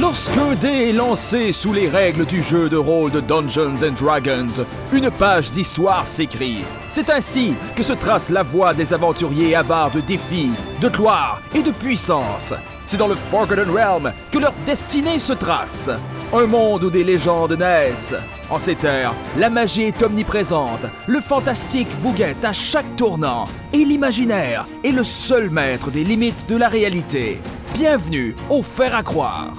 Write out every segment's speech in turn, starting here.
Lorsque un dé est lancé sous les règles du jeu de rôle de Dungeons and Dragons, une page d'histoire s'écrit. C'est ainsi que se trace la voie des aventuriers avares de défis, de gloire et de puissance. C'est dans le Forgotten Realm que leur destinée se trace. Un monde où des légendes naissent. En ces terres, la magie est omniprésente, le fantastique vous guette à chaque tournant, et l'imaginaire est le seul maître des limites de la réalité. Bienvenue au Faire à croire.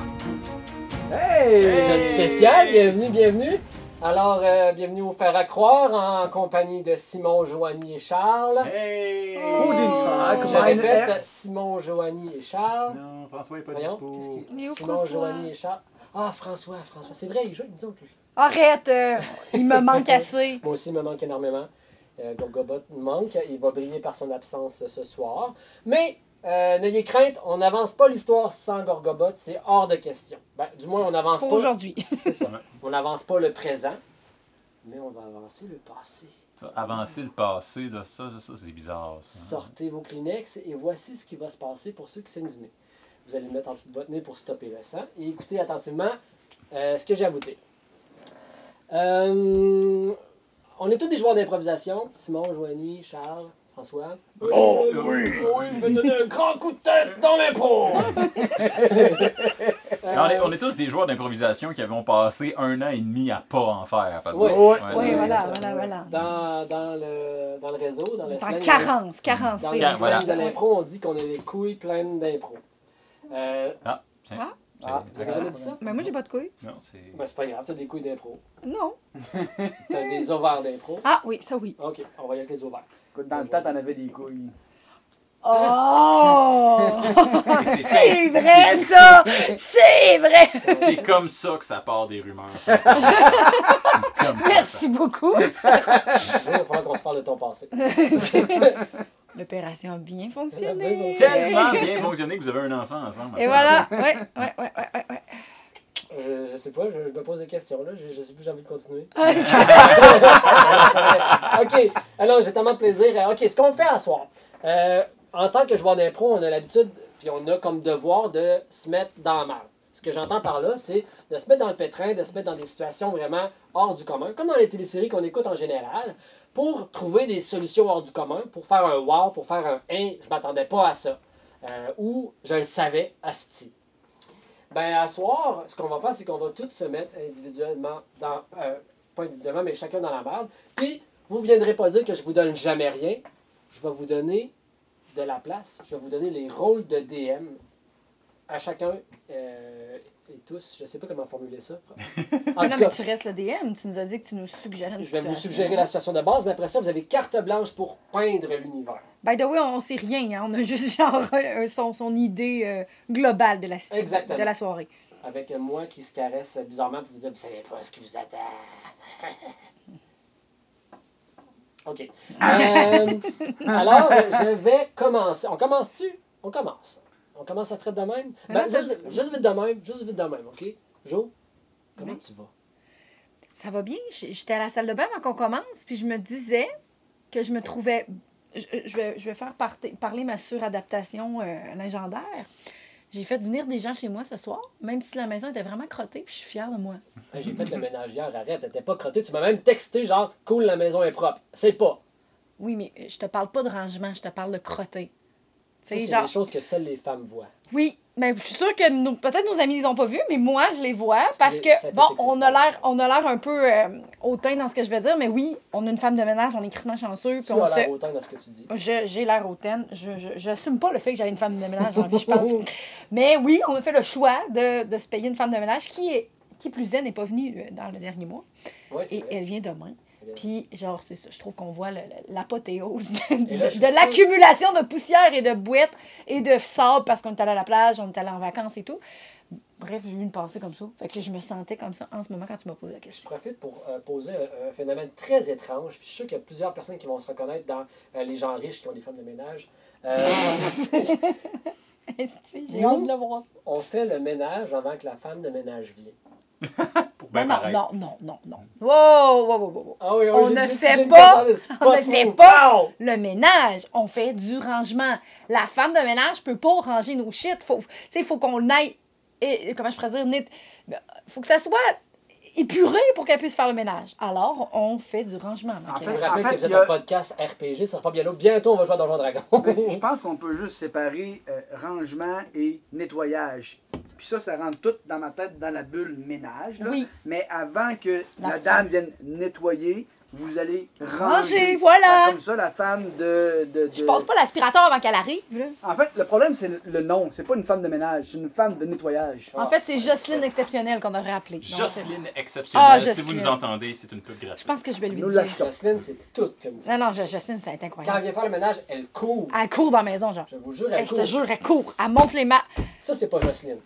Épisode spécial, bienvenue, bienvenue. Alors, euh, bienvenue au Faire à croire en compagnie de Simon, Joanie et Charles. Hey! Guten Tag, Je meine répète. Simon, Joanie et Charles. Non, François est pas Voyons, dispo. qu'est-ce où, Simon, François? Joanie et Charles. Ah, François, François. C'est vrai, il joue avec nous autres, lui. Arrête, euh, il me manque assez. Moi aussi, il me manque énormément. Euh, Gorgobot me manque. Il va briller par son absence ce soir. Mais, euh, n'ayez crainte, on n'avance pas l'histoire sans Gorgobot. C'est hors de question. Ben, du moins, on n'avance Pour pas. aujourd'hui. C'est ça. On n'avance pas le présent, mais on va avancer le passé. Ça, avancer le passé, là, ça, ça c'est bizarre. Ça. Sortez vos Kleenex et voici ce qui va se passer pour ceux qui saignent du nez. Vous allez le mettre en dessous de votre nez pour stopper le sang et écoutez attentivement euh, ce que j'ai à vous dire. Euh, on est tous des joueurs d'improvisation. Simon, Joanie, Charles, François. Oh, Euh, oui. oui, je vais donner un grand coup de tête dans l'impro! On, est, on est tous des joueurs d'improvisation qui avons passé un an et demi à pas en faire. pas. Ouais. Oui, Ouais, voilà, dans- voilà, voilà. Dans, dans, le, dans le réseau, dans le En slang- carence, carence. Dans c'est- le Voilà. de l'impro, on dit qu'on a les couilles pleines d'impro. Euh, Ah, tiens. Ah. ah, vous avez jamais dit ça? Mais moi, j'ai pas de couilles. Non, c'est. Ben, c'est pas grave, t'as des couilles d'impro. Non. T'as des ovaires d'impro. Ah oui, ça oui. Ok, on va y aller avec les ovaires. Écoute, dans le temps, t'en avais des couilles. Oh! c'est- vrai, ça! C'est vrai! C'est comme ça que ça part des rumeurs. ça. comme ça. Merci beaucoup. Il va falloir qu'on se parle de ton passé. L'opération a bien fonctionné. Tellement bien fonctionné que vous avez un enfant ensemble. Et voilà. Ouais, ouais, ouais, ouais, ouais. Je, je sais pas, je, je me pose des questions là, je, je sais plus, j'ai envie de continuer. Ok, alors j'ai tellement de plaisir. Euh, Ok, ce qu'on fait à soir. Euh, en tant que joueur d'impro, on a l'habitude, puis on a comme devoir de se mettre dans la merde. Ce que j'entends par là, c'est de se mettre dans le pétrin, de se mettre dans des situations vraiment hors du commun, comme dans les téléséries qu'on écoute en général, pour trouver des solutions hors du commun, pour faire un wow, pour faire un hein, je m'attendais pas à ça. Euh, ou je le savais, asti. Ben, à soir, ce qu'on va faire, c'est qu'on va tous se mettre individuellement dans. euh, pas individuellement, mais chacun dans la merde. Puis, vous ne viendrez pas dire que je vous donne jamais rien. Je vais vous donner de la place. Je vais vous donner les rôles de DM à chacun euh, et tous. Je sais pas comment formuler ça. En Mais tout non, mais cas, tu restes le DM. Tu nous as dit que tu nous suggérais une je vais vous suggérer la situation de base, mais après ça, vous avez carte blanche pour peindre l'univers. By the way, on sait rien. Hein? On a juste genre un- son, son idée euh, globale de la, Exactement. de la soirée. Avec moi qui se caresse bizarrement pour vous dire, vous savez pas ce qui vous attend. OK. Euh, alors, je vais commencer. On commence-tu? On commence. On commence après de même? Ben, juste, juste vite de même. Juste vite de même, OK? Jo, comment Oui. tu vas? Ça va bien. J'étais à la salle de bain avant qu'on commence, puis je me disais que je me trouvais. Je, vais, je vais faire parler ma suradaptation euh, légendaire. J'ai fait venir des gens chez moi ce soir, même si la maison était vraiment crottée, puis je suis fière de moi. Hey, J'ai fait le ménage hier, arrête, t'étais pas crotté. Tu m'as même texté genre, cool, la maison est propre. C'est pas. Oui, mais je te parle pas de rangement, je te parle de crotter. C'est genre. des choses que seules les femmes voient. Oui, mais je suis sûre que peut-être nos amis ne les ont pas vus, mais moi, je les vois parce que bon, on a l'air on a l'air un peu euh, hautain dans ce que je vais dire, mais oui, on a une femme de ménage, on est crissement chanceux, Tu as l'air se... autant dans ce que tu dis. Je- J'ai l'air hautaine. Je je- j'assume pas le fait que j'ai une femme de ménage dans la vie, je pense. Mais oui, on a fait le choix de, de se payer une femme de ménage qui est qui plus est n'est pas venue euh, dans le dernier mois. Ouais, Et vrai. elle vient demain. Puis, genre, c'est ça. Je trouve qu'on voit l'apothéose de, de- je l'accumulation de poussière et de bouettes et de sable parce qu'on est allé à la plage, on est allé en vacances et tout. Bref, j'ai eu une pensée comme ça. Fait que je me sentais comme ça en ce moment quand tu m'as posé la Je question. profite pour euh, poser un, un phénomène très étrange. Puis je suis sûr qu'il y a plusieurs personnes qui vont se reconnaître dans euh, les gens riches qui ont des femmes de ménage. Euh, J'ai hâte de le voir on fait le ménage avant que la femme de ménage vienne. Pour Non, non, non, non, non, non. Wow, wow, wow, wow, wow. Ah oui, On ne fait pas- on ne fait pas le ménage, on fait du rangement. La femme de ménage peut pas ranger nos shit. Faut, sais, faut qu'on aille et, comment je pourrais dire, net, faut que ça soit épuré pour qu'elle puisse faire le ménage. Alors, on fait du rangement. En Je Karen. vous rappelle en fait, que vous êtes il a- un podcast RPG, ça sera pas bien là. Bientôt, on va jouer à Donjon Dragon. Ben, je pense qu'on peut juste séparer euh, rangement et nettoyage. Puis ça, ça rentre tout dans ma tête dans la bulle ménage. Là. Oui. Mais avant que La dame vienne nettoyer, vous allez Ranger, ranger. voilà. Ah, Comme ça, la femme de. de, Je de- passe pas l'aspirateur avant qu'elle arrive. Là. En fait, le problème, c'est le- nom. C'est pas une femme de ménage, c'est une femme de nettoyage. En fait, c'est Jocelyne exceptionnelle qu'on aurait appelée. Jocelyne Ah, exceptionnelle. si Jocelyne. vous nous entendez, c'est une pub Je gratuite. pense que je vais lui Nous dire. Jocelyne, c'est tout comme Non, non, Jo- Jocelyne, ça va être Quand elle incroyable. vient faire le ménage, elle court. Elle court dans la maison, genre. Je vous jure, elle Hey, je court. te jure, elle court. Elle monte les mains. Ça, c'est pas Jocelyne.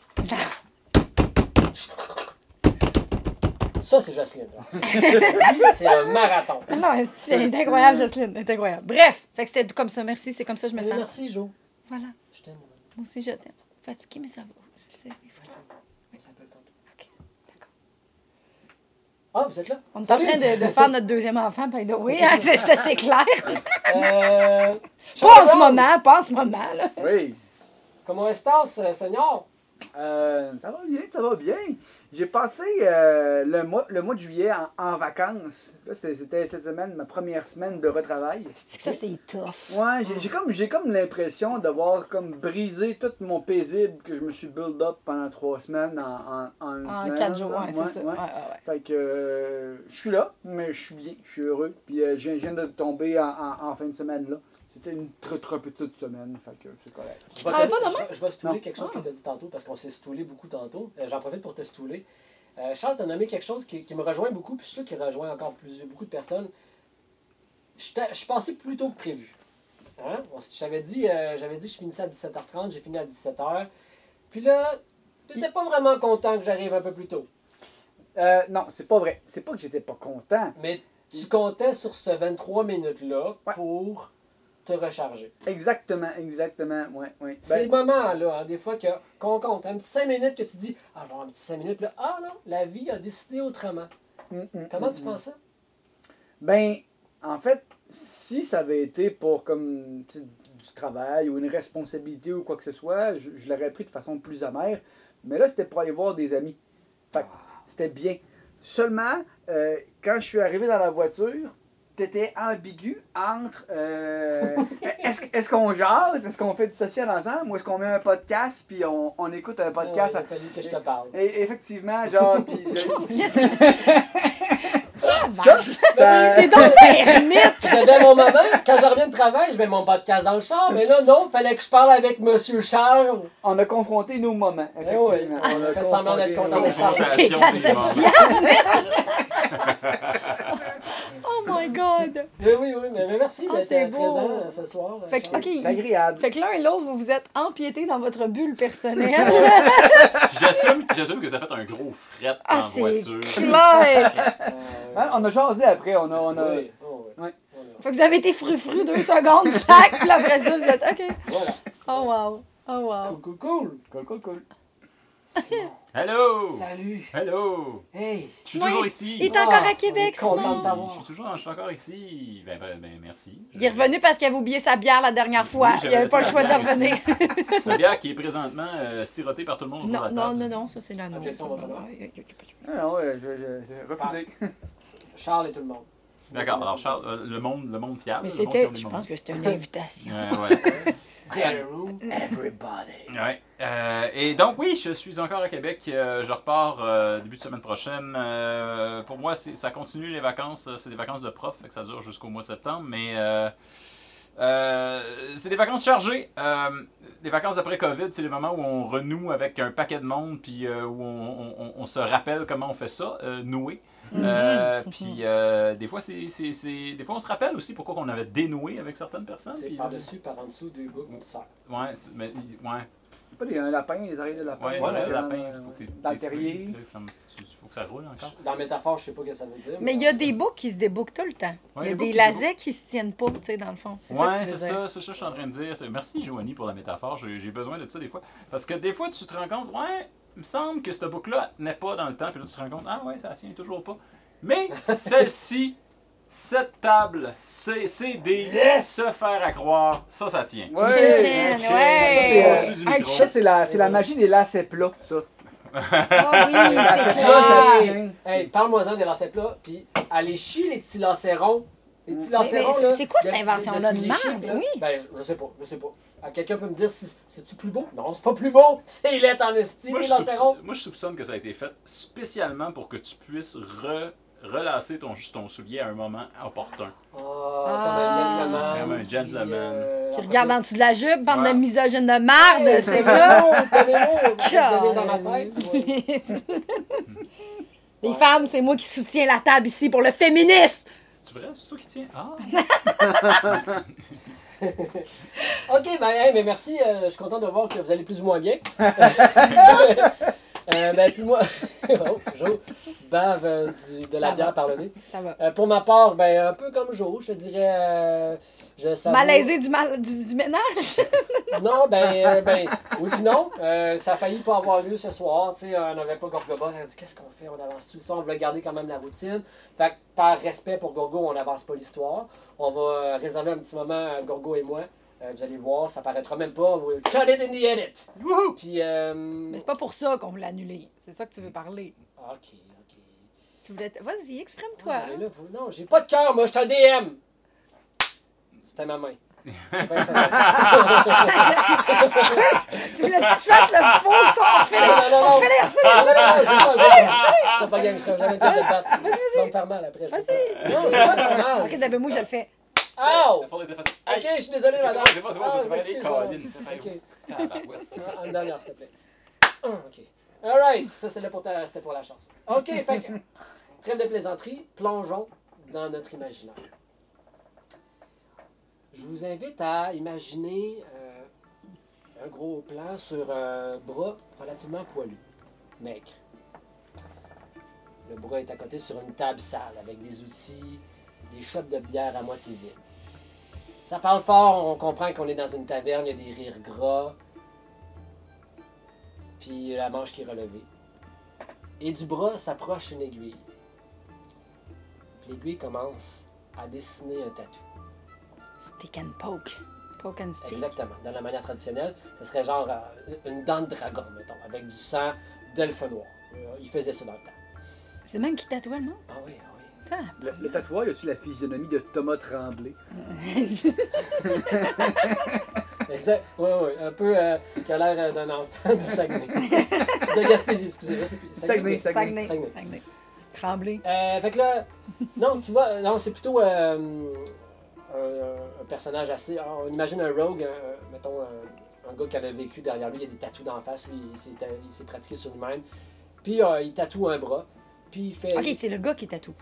Ça, c'est Jocelyne. c'est un marathon. Non, c'est incroyable, Jocelyne. C'est incroyable. Bref, fait que c'était comme ça. Merci, c'est comme ça que je me sens. merci, Jo. Voilà. Je t'aime. Moi aussi, je t'aime. Fatiguée, mais ça va. Je le sais. Oui, voilà. On s'appelle tantôt. OK. D'accord. Ah, vous êtes là? On est en train de, de faire notre deuxième enfant, by the way. hein, c'est assez clair. Euh, Pas en ce moment, pas en ce moment, là. Oui. Comment est-ce, Seigneur? Euh, ça va bien, ça va bien. J'ai passé euh, le, mois, le mois de juillet en, en vacances. Là, c'était, cette semaine, ma première semaine de retravail. C'est que ça, c'est tough. Ouais, j'ai, j'ai comme, j'ai comme l'impression d'avoir comme brisé tout mon paisible que je me suis build up pendant trois semaines en, en, en une En semaine. quatre jours, ouais, c'est ça. ouais. Ouais, ouais. Fait que euh, je suis là, mais je suis bien, je suis heureux. Puis euh, je viens- je viens de tomber en, en- en fin de semaine là. C'était une très très petite semaine, fait que c'est correct. Je Tu vais, travailles pas je demain? vais- je vais stouler Non. quelque chose Ah. que tu as dit tantôt parce qu'on s'est stoulé beaucoup tantôt. Euh, J'en profite pour te stouler. Euh, Charles, tu as nommé quelque chose qui, qui me rejoint beaucoup, puis je suis sûr qu'il rejoint encore plus, beaucoup de personnes. Je je suis passé plus tôt que prévu. Hein? J'avais dit, euh, j'avais dit que je finissais à 17h30, j'ai fini à 17h. Puis là, tu n'étais pas vraiment content que j'arrive un peu plus tôt. Euh, non, c'est pas vrai. C'est pas que j'étais pas content. Mais tu comptais sur ce 23 minutes-là Ouais. pour te recharger. Exactement, exactement, ouais, ouais. C'est Ben, le moment, là, hein, des fois, que- qu'on compte. Un petit 5 minutes que tu dis, ah, je vais un petit 5 minutes, là, ah non, la vie a décidé autrement. mm, mm, Comment mm, tu mm. penses ça? Ben, en fait, si ça avait été pour comme tu du travail ou une responsabilité ou quoi que ce soit, je, je l'aurais pris de façon plus amère. Mais là, c'était pour aller voir des amis. Fait que c'était bien. Seulement, euh, quand je suis arrivé dans la voiture, t'étais ambigu entre euh, est-ce est-ce qu'on jase, est-ce qu'on fait du social ensemble? Ou est-ce qu'on met un podcast puis on, on écoute un podcast? Il a fallu que je te parle. Et effectivement, genre, puis ça, ça, T'es donc ermite! J'avais mon moment, quand je reviens de travail, je mets mon podcast dans le char, mais là, non, fallait que je parle avec Monsieur Charles. On a confronté nos moments, Eh effectivement. oui. On a Fait semblant d'être confronté content nos de ça. moments. T'es oh my god! Oui, oui, oui, mais, mais merci Ah, d'être c'est beau. présent euh, ce soir. euh, Fait que. C'est agréable. Fait que l'un et l'autre, vous vous êtes empiétés dans votre bulle personnelle. J'assume, j'assume que ça fait un gros fret Ah, en c'est voiture. clair! Euh, Hein, on a jasé après, on a... On a... oui, oh, oui. Ouais. Fait que vous avez été fru-fru deux secondes chaque, puis après ça, vous êtes OK. Voilà. Oh wow! Oh wow! Cool, cool, cool. Cool, cool, cool. Simon, Hello! Salut. Hello! Hey. Je suis Simon, toujours il- ici. Il est encore Ah, à Québec, on est content Simon. de t'avoir. Je suis toujours, je suis encore ici. Ben, ben, ben, merci. Il est revenu parce qu'il avait oublié sa bière la dernière fois. Oui, il j'avais avait pas le laissé choix la de bière revenir. La bière qui est présentement euh, sirotée par tout le monde autour Non, de la non, table. non, non, ça c'est la nôtre. Objection. Ah non, ouais, je, je, je- refusé. Charles et tout le monde. D'accord, alors Charles, euh, le monde, le monde fiable. Mais c'était, je pense que c'était une invitation. moments. Ouais, ouais. Everybody. Ouais. Euh, et donc, oui, je suis encore à Québec. Euh, je repars euh, début de semaine prochaine. Pour moi, ça continue les vacances. C'est des vacances de prof, fait que ça dure jusqu'au mois de septembre. Mais c'est des vacances chargées. Les vacances après COVID, c'est les moments où on renoue avec un paquet de monde, puis où on, on- se rappelle comment on fait ça, nouer. Euh, puis euh, des fois, c'est, c'est- c'est- des fois, on se rappelle aussi pourquoi on avait dénoué avec certaines personnes. C'est puis- par-dessus, par en dessous, deux boucles, tu sers. Ouais, c'est- mais, ouais. Pas des, un lapin, les oreilles de lapin. Ouais, ouais, le lapin. euh, Dans le terrier. faut que ça roule encore. Dans la métaphore, je sais pas ce que ça veut dire. Mais il y a des boucles qui se débookent tout le temps. Ouais, il y a des qui lasers qui se tiennent pas, tu sais, dans le fond. C'est ça Ouais, c'est ça, c'est ça que je suis en train de dire. Merci, Joanie, pour la métaphore. J'ai j'ai besoin de ça des fois. Parce que des fois, tu te rends compte, ouais, me semble que ce book-là n'est pas dans le temps. Puis là, tu te rends compte, ah ouais, ça tient toujours pas. Mais celle-ci, cette table, c'est c'est des se faire à croire, ça, ça tient. Ouais. Chichen, ouais. ça, c'est au-dessus du Un micro. Ça, c'est la, c'est la magie des lacets plats, ça. Ah oui, Les lacets c'est plats, ça clair. tient. Hey, parle-moi-en des lacets plats, puis allez chier les petits lacérons. Les petits mais là. c'est quoi cette de- de- invention-là de là? Oui? Ben, je, je sais pas, je sais pas. Ah, Quelqu'un peut me dire si c'est-tu plus beau? Non, c'est pas plus beau. C'est laid en esti, Moi je, soupçonne, moi, je soupçonne que ça a été fait spécialement pour que tu puisses re- relasser ton, ton soulier à un moment opportun. Ah, Ah. comme un gentleman. Comme un qui, gentleman. euh, Qui regarde en dessous de la jupe, bande Ouais. de misogynes de marde, Hey, c'est ça? T'as des mots, t'as des mots dans ma tête. ouais. Les femmes, c'est moi qui soutiens la table ici pour le féminisme. C'est vrai? C'est toi qui tiens? Ah! Ok, ben, hey, mais merci. euh, je suis content de voir que vous allez plus ou moins bien. Euh, ben, puis moi, oh, Jo bave euh, du- de la Ça bière va. par le nez. Ça va. Euh, pour ma part, ben, un peu comme Jo, je te dirais. euh, je savoure- Malaisé du, mal, du, du ménage. Non, ben, euh, ben, oui puis non. Euh, ça a failli pas avoir lieu ce soir. Tu sais, on n'avait pas Gorgoba. On a dit, qu'est-ce qu'on fait? On avance tout l'histoire. On voulait garder quand même la routine. Fait que, par respect pour Gorgo, on n'avance pas l'histoire. On va euh, réserver un petit moment à Gorgo et moi. Euh, vous allez voir, ça paraîtra même pas. We'll cut it in the edit. Wouhou! Puis, euh... Mais c'est pas pour ça qu'on voulait annuler. C'est ça que tu veux parler. Ok, ok. Tu voulais... t- Vas-y, exprime-toi. Ah, Non, j'ai pas de cœur, moi, je suis un DM. C'était ma main. Ben, ça- tu voulais que je fasse le faux son. Non, non. Refais-le, refais-le. Non, non, non, je suis pas- gang, je serai jamais. Vas-y, Ça va me faire mal après. Vas-y. Non, je vais pas te faire mal. Ok, d'abord, moi, je le fais. Les effacer. Ok, je suis désolé, madame. C'est bon, c'est bon, Ah, c'est bon, c'est fait Ok. Ah, Une dernière, s'il te plaît. Ah, ok. Alright, ça c'était pour, ta- c'était pour la chance. Ok, fait que, trêve de plaisanterie, plongeons dans notre imaginaire. Je vous invite à imaginer euh, un gros plan sur un bras relativement poilu, maigre. Le bras est à côté sur une table sale avec des outils, des chopes de bière à moitié vides. Ça parle fort, on comprend qu'on est dans une taverne, il y a des rires gras, puis la manche qui est relevée. Et du bras s'approche une aiguille. L'aiguille commence à dessiner un tatou. Stick and poke. Poke and stick. Exactement. Dans la manière traditionnelle, ce serait genre euh, une dent de dragon, mettons, avec du sang d'elfe noir. Euh, il faisait ça dans le temps. C'est le même qui tatouait le nom. Ah oui, ah oui. Ah. Le, le tatouage, y a-tu la physionomie de Thomas Tremblay? Exact. Oui, oui. Un peu euh, qui a l'air d'un enfant du Saguenay. de Gaspésie, excusez. Je sais plus. Saguenay, Saguenay. Saguenay. Saguenay. Saguenay. Tremblay. Euh, fait que là, non, tu vois, non, c'est plutôt euh, personnage assez. On imagine un rogue, un- mettons, un, un gars qui avait vécu derrière lui, il y a des tatous d'en face, lui, il s'est, pratiqué sur lui-même. Puis euh, il tatoue un bras, puis il fait. Ok, c'est le gars qui tatoue.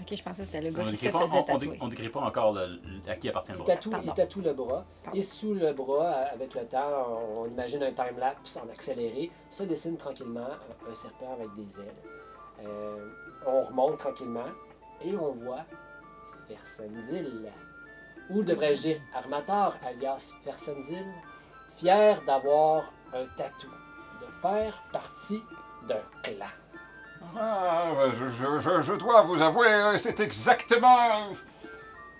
Ok, je pensais que c'était le gars On qui se pas, faisait on, tatouer. on décrit pas encore le- le- à qui appartient le Il bras. tatoue, il tatoue le bras. Pardon. Et sous le bras, euh, avec le temps, on, on imagine un time-lapse en accéléré, se dessine tranquillement un, un serpent avec des ailes. Euh, on remonte tranquillement et on voit Fersenzil. Ou devrais-je dire Armator, alias Fersenzil, fier d'avoir un tatou, de faire partie d'un clan? Ah, ouais, je, je- je- je dois vous avouer, euh, c'est exactement. euh,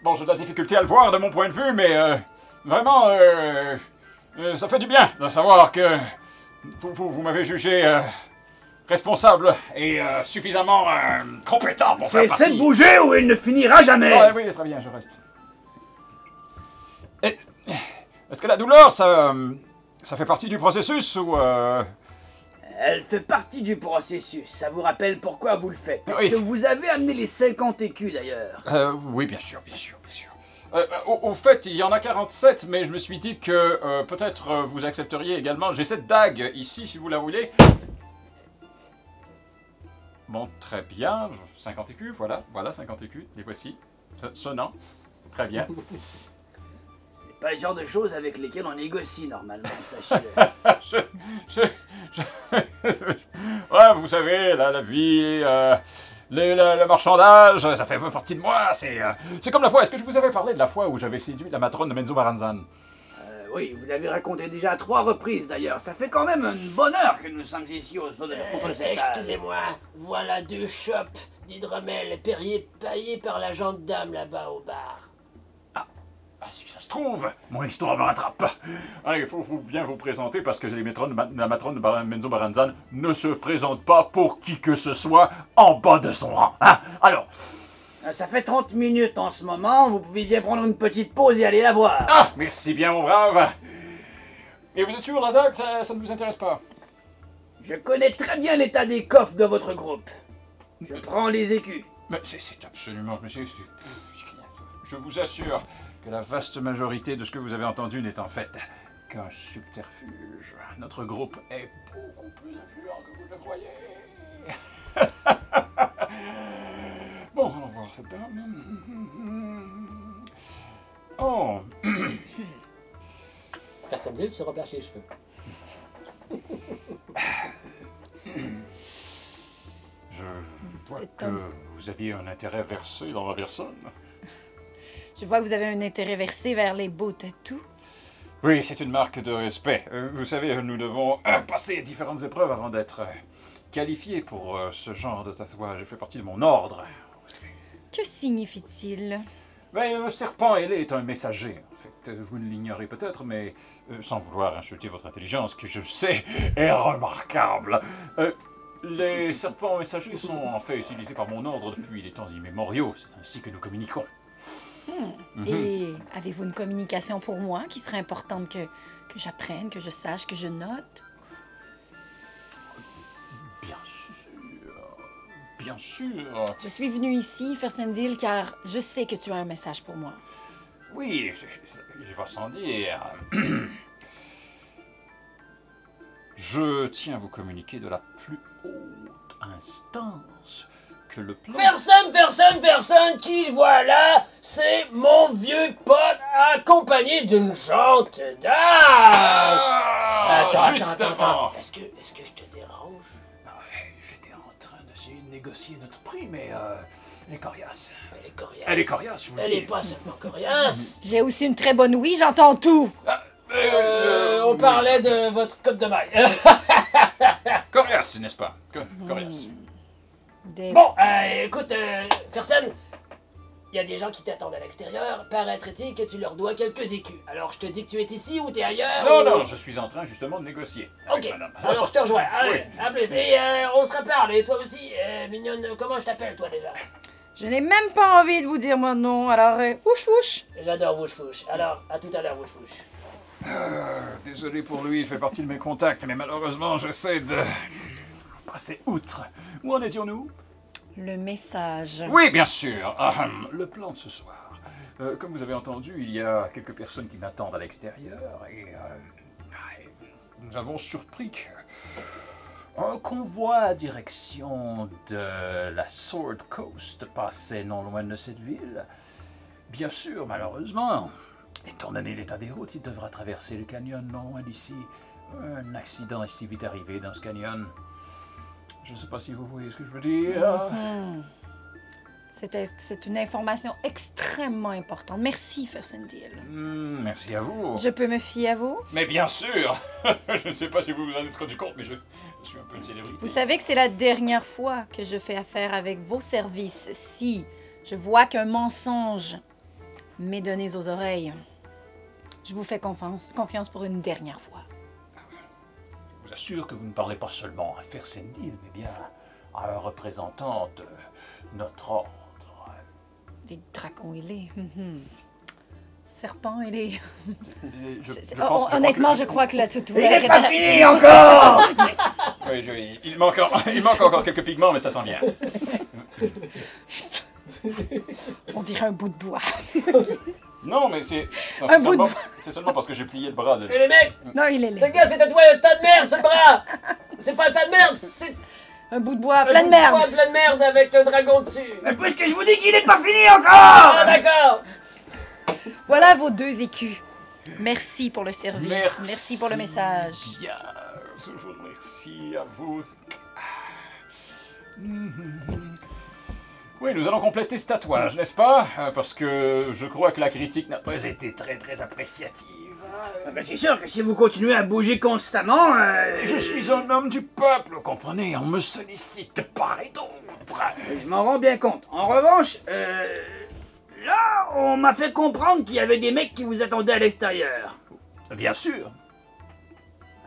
Bon, j'ai de la difficulté à le voir de mon point de vue, mais euh, vraiment, euh, euh, ça fait du bien de savoir que vous, vous- vous m'avez jugé euh, responsable et euh, suffisamment euh, compétent pour partie. de bouger ou il ne finira jamais! Ah, oui, très bien, je reste. Est-ce que la douleur, ça, euh, ça fait partie du processus ou... euh, Elle fait partie du processus. Ça vous rappelle pourquoi vous le faites. Parce Oui. que vous avez amené les 50 écus d'ailleurs. Euh, oui, bien sûr, bien sûr, bien sûr. Euh, au, au fait, il y en a 47, mais je me suis dit que euh, peut-être vous accepteriez également. J'ai cette dague ici, si vous la voulez. Bon, très bien. 50 écus, voilà, voilà, 50 écus, les voici. So- Sonnant. Très bien. Pas le genre de choses avec lesquelles on négocie normalement, sachez-le. je, je, je- ouais, vous savez, la, la vie, euh, le, le- le marchandage, ça fait un peu partie de moi. C'est euh, c'est comme la fois. Est-ce que je vous avais parlé de la fois où j'avais séduit la matrone de Menzo Maranzan Euh, oui, vous l'avez raconté déjà à trois reprises d'ailleurs. Ça fait quand même une bonne heure que nous sommes ici au, contre cette. Excusez-moi, voilà deux chopes d'hydromel Perrier paillés par la gendarme là-bas au bar. Ah, si ça se trouve, mon histoire me rattrape. Allez, il faut, faut bien vous présenter parce que les matrones- ma- la matrone de Bar- Menzo Baranzan ne se présente pas pour qui que ce soit en bas de son rang. hein. Alors, Ah, Ça fait 30 minutes en ce moment, vous pouvez bien prendre une petite pause et aller la voir. ah, merci bien, mon brave. Et vous êtes sûr, la dague, ça, ça ne vous intéresse pas? Je connais très bien l'état des coffres de votre groupe. Je prends les écus. Mais c'est- absolument, Je vous assure que la vaste majorité de ce que vous avez entendu n'est en fait qu'un subterfuge. Notre groupe est beaucoup plus influent que vous ne le croyez. bon, allons voir cette dame. Oh, Personne dit, se replace les cheveux. je vois que vous aviez un intérêt versé dans ma personne. Je vois que vous avez un intérêt versé vers les beaux tatous? Oui, c'est une marque de respect. Euh, vous savez, nous devons euh, passer différentes épreuves avant d'être euh, qualifiés pour ce genre de tatouage. Je fais partie de mon ordre. Que signifie-t-il? Le serpent ailé est un messager. En fait, vous ne l'ignorez peut-être, mais sans vouloir insulter votre intelligence, qui je sais est remarquable. les serpents messagers sont en fait utilisés par mon ordre depuis les temps immémoriaux. C'est ainsi que nous communiquons. Mhm. Et avez-vous une communication pour moi qui serait importante que, que j'apprenne, que je sache, que je note? Bien sûr. Bien sûr. Je suis venue ici, Fersendil, car je sais que tu as un message pour moi. Oui, il va sans dire. Je tiens à vous communiquer de la plus haute instance que le plan. Personne, personne, personne qui je vois là, c'est mon vieux pote accompagné d'une jante d'âge. Ah, attends, attends, justement. attends, attends. Est-ce que, est-ce que je te dérange? Ouais, J'étais en train d'essayer de négocier notre prix, mais euh, elle est coriace. Elle est coriace. Elle est coriace, je vous le Elle dis. est pas seulement coriace. J'ai aussi une très bonne ouïe, j'entends tout. Ah, Euh, on parlait de votre code de maille. Coriace, n'est-ce pas? Co- Coriace. Des- bon, euh, écoute, euh, personne, il y a des gens qui t'attendent à l'extérieur. Paraîtrait-il que tu leur dois quelques écus. Alors, je te dis que tu es ici ou t'es ailleurs Non, ou- non, je suis en train justement de négocier. avec Ok, madame. alors je te rejoins. Allez, Oui. à plus. Et euh, on se reparle. Et toi aussi, euh, mignonne, comment je t'appelle, toi déjà? Je n'ai même pas envie de vous dire mon nom, alors euh, ouch ouch. J'adore Wouch Wouch. Alors, à tout à l'heure, Wouch Wouch. Désolé pour lui, il fait partie de mes contacts, mais malheureusement, j'essaie de passer outre. Où en étions-nous? Le message. Oui, bien sûr. Ahem, le plan de ce soir. Euh, comme vous avez entendu, il y a quelques personnes qui m'attendent à l'extérieur et, euh, ah, et nous avons surpris que un convoi à direction de la Sword Coast passait non loin de cette ville. Bien sûr, malheureusement, étant donné l'état des routes, il devra traverser le canyon non loin d'ici. Un accident est si vite arrivé dans ce canyon. Je ne sais pas si vous voyez ce que je veux dire. Hmm. C'était- C'est une information extrêmement importante. Merci, Fersendil. Hmm, merci à vous. Je peux me fier à vous? Mais bien sûr Je ne sais pas si vous vous en êtes rendu compte, mais je, je suis un peu une célébrité. Vous savez que c'est la dernière fois que je fais affaire avec vos services. Si je vois qu'un mensonge m'est donné aux oreilles, je vous fais confiance, confiance pour une dernière fois. Je vous assure que vous ne parlez pas seulement à Fersendil, mais bien à un représentant de notre ordre. Des dragons ailés. hum, Serpents ailés. Et je- je pense- je crois Honnêtement, que- je crois que la tout Il n'est pas fini encore Oui, je- il, manque, en- il manque encore quelques pigments, mais ça sent bien. On dirait un bout de bois. Non, mais c'est c'est Un bout de seulement, c'est seulement parce que j'ai plié le bras. De... Et les mecs, Non, il est ce laid. gars, c'était toi un tas de merde, ce bras C'est pas un tas de merde, c'est Un bout de bois un plein de bout merde. bois plein de merde avec un dragon dessus. Mais puisque je vous dis qu'il n'est pas fini encore Ah, d'accord Voilà vos deux écus. Merci pour le service. Merci, pour le message. Bien, je vous remercie à vous. Oui, nous allons compléter ce tatouage, n'est-ce pas? Euh, Parce que je crois que la critique n'a pas été très très appréciative. Ah ben, C'est sûr que si vous continuez à bouger constamment, euh, Je suis un homme du peuple, comprenez On me sollicite de part et d'autre. je m'en rends bien compte. En revanche, euh, Là, on m'a fait comprendre qu'il y avait des mecs qui vous attendaient à l'extérieur. Bien sûr.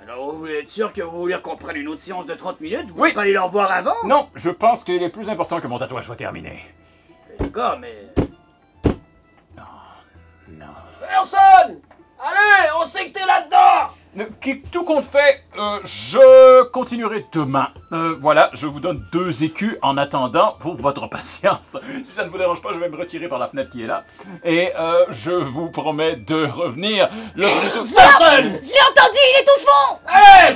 Alors, vous voulez être sûr que vous voulez qu'on prenne une autre séance de 30 minutes? Vous Oui. voulez pas aller leur voir avant? Non, je pense qu'il est plus important que mon tatouage soit terminé. D'accord, mais... Non. Personne! Allez, on sait que t'es là-dedans! Euh, qui- Tout compte fait, euh, je continuerai demain. Euh, voilà, je vous donne deux écus en attendant pour votre patience. Si ça ne vous dérange pas, je vais me retirer par la fenêtre qui est là. Et euh, je vous promets de revenir le plus tôt. Personne Je l'ai entendu, il est au fond! Allez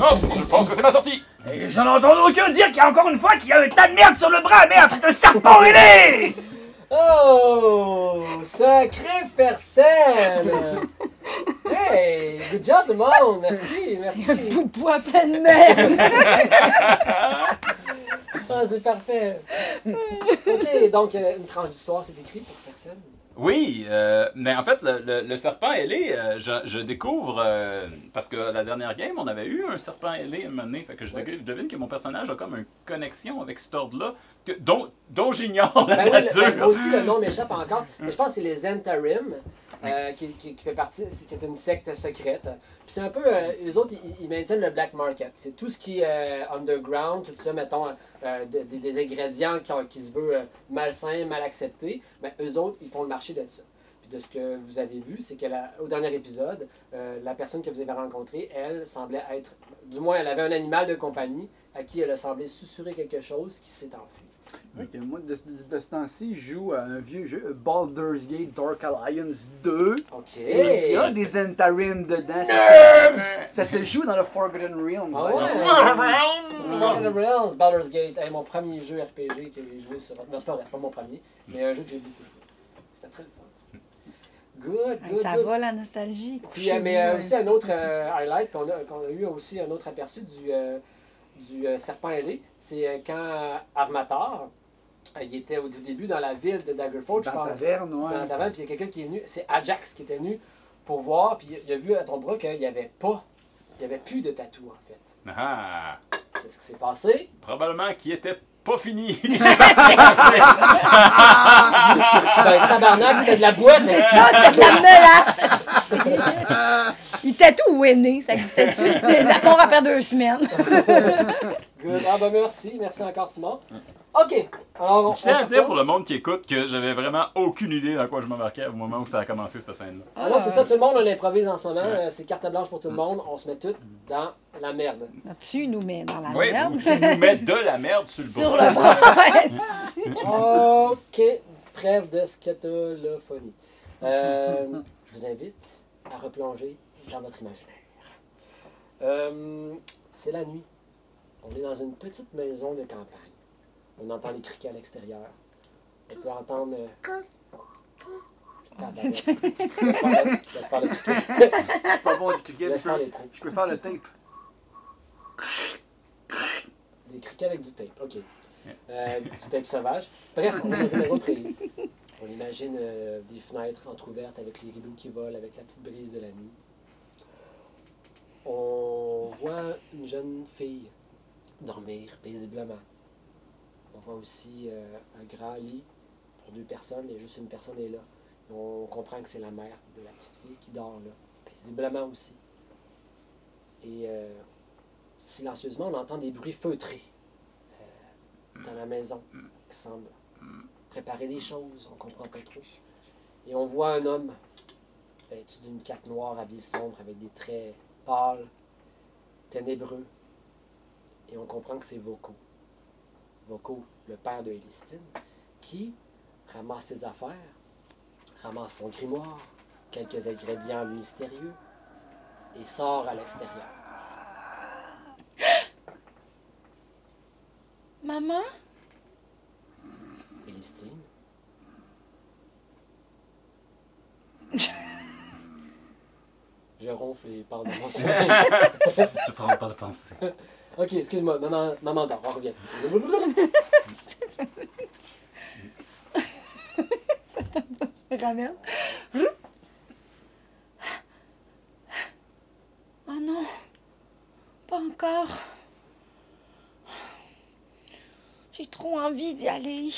Oh, je pense que c'est ma sortie. Et j'en entends aucun dire qu'il y a encore une fois qu'il y a un tas de merde sur le bras Merde, c'est un serpent ailé Oh! Sacré personne! Hey! Good job tout le monde! Merci, merci! Un bout de plein de merde! Ah, c'est parfait! Ok, donc euh, une tranche d'histoire, c'est écrit pour personne. Oui, euh, mais en fait, le, le- le serpent ailé, euh, je, je découvre, euh, parce que la dernière game, on avait eu un serpent ailé à un moment donné, fait que je Ouais. devine- que mon personnage a comme une connexion avec cet ordre-là, dont, dont j'ignore la Ben oui, le- ben, aussi, le nom m'échappe encore. Mais je pense que c'est les Zentarim, euh, qui, qui, qui fait partie, c'est- qui est une secte secrète. Puis c'est un peu, euh, les autres, ils, ils maintiennent le black market. C'est tout ce qui est euh, underground, tout ça, mettons, euh, de- des- des ingrédients qui, qui se veulent euh, malsains, mal acceptés. Mais eux autres, ils font le marché de ça. Puis de ce que vous avez vu, c'est que la- au dernier épisode, la personne que vous avez rencontrée, elle, semblait être, du moins, elle avait un animal de compagnie à qui elle a semblé susurrer quelque chose qui s'est enfui. Ok, moi, de, de- de ce temps-ci, je joue à un vieux jeu, euh, Baldur's Gate Dark Alliance 2. Ok. Et il y a des Zentarim dedans. Ça, se- ça se joue dans le Forgotten Realms. Ouais? Forgotten Realms, Baldur's Gate, Hey, mon premier jeu RPG que j'ai joué sur. Non, c'est pas vrai, c'est pas mon premier, mais un jeu que j'ai beaucoup joué. C'était très fun. ça. Good, good, ça good. va la nostalgie. Puis, euh, mais euh, aussi un autre euh, highlight qu'on a, eu aussi un autre aperçu du, euh, du euh, serpent ailé, c'est euh, quand Armator, euh, il était au tout début dans la ville de Daggerford, je Dans la pense. taverne, ouais. Dans la taverne, puis il y a quelqu'un qui est venu, c'est Ajax qui était venu pour voir, puis il a vu à ton bras qu'il n'y avait pas, il n'y avait plus de tatou en fait. Ah, Qu'est-ce qui s'est passé? probablement qu'il était pas fini. Ben, tabarnak, c'était de la boîte. C'est ça, c'est de la menace! Il tatoue où est né, ça existait-tu? La part après deux semaines. Good. Ah ben merci, merci encore Simon. OK, alors on, Je tiens à dire pour le monde qui écoute que j'avais vraiment aucune idée dans quoi je m'embarquais au moment où ça a commencé cette scène-là. Ah non, c'est ça, tout le monde on improvise en ce moment, euh, c'est carte blanche pour tout le monde, on se met tout dans la merde. Tu nous mets dans la Oui, merde. ou tu nous mets de la merde sur le Sur bras. le bras. Ouais, OK, trêve de scatolophonie. Euh, je vous invite à replonger dans votre imaginaire. Euh, c'est la nuit. On est dans une petite maison de campagne. On entend les criquets à l'extérieur. On peut entendre... euh, tabarnak. Laisse faire le- laisse faire le criquet. C'est pas bon du. Laisse Je faire peux, les pros. je peux faire le tape. Des criquets avec du tape, ok. Euh, du tape sauvage. Bref, on est dans une maison prairie. On imagine euh, des fenêtres entrouvertes avec les rideaux qui volent, avec la petite brise de la nuit. On voit une jeune fille dormir paisiblement. On voit aussi euh, un grand lit pour deux personnes, et juste une personne est là. On comprend que c'est la mère de la petite fille qui dort là, paisiblement aussi. Et euh, silencieusement, on entend des bruits feutrés euh, dans la maison qui semblent préparer des choses, on comprend pas trop. Et on voit un homme vêtu d'une cape noire, habillé sombre, avec des traits pâles, ténébreux. Et on comprend que c'est Voko. Voko, le père de Elistine, qui ramasse ses affaires, ramasse son grimoire, quelques ingrédients mystérieux, et sort à l'extérieur. Maman? Elistine? Je ronfle et parle de mon sommeil. Je prends pas de pensée. Ok, excuse-moi, maman, maman dort, on revient. Ramène. Oh non, pas encore. J'ai trop envie d'y aller.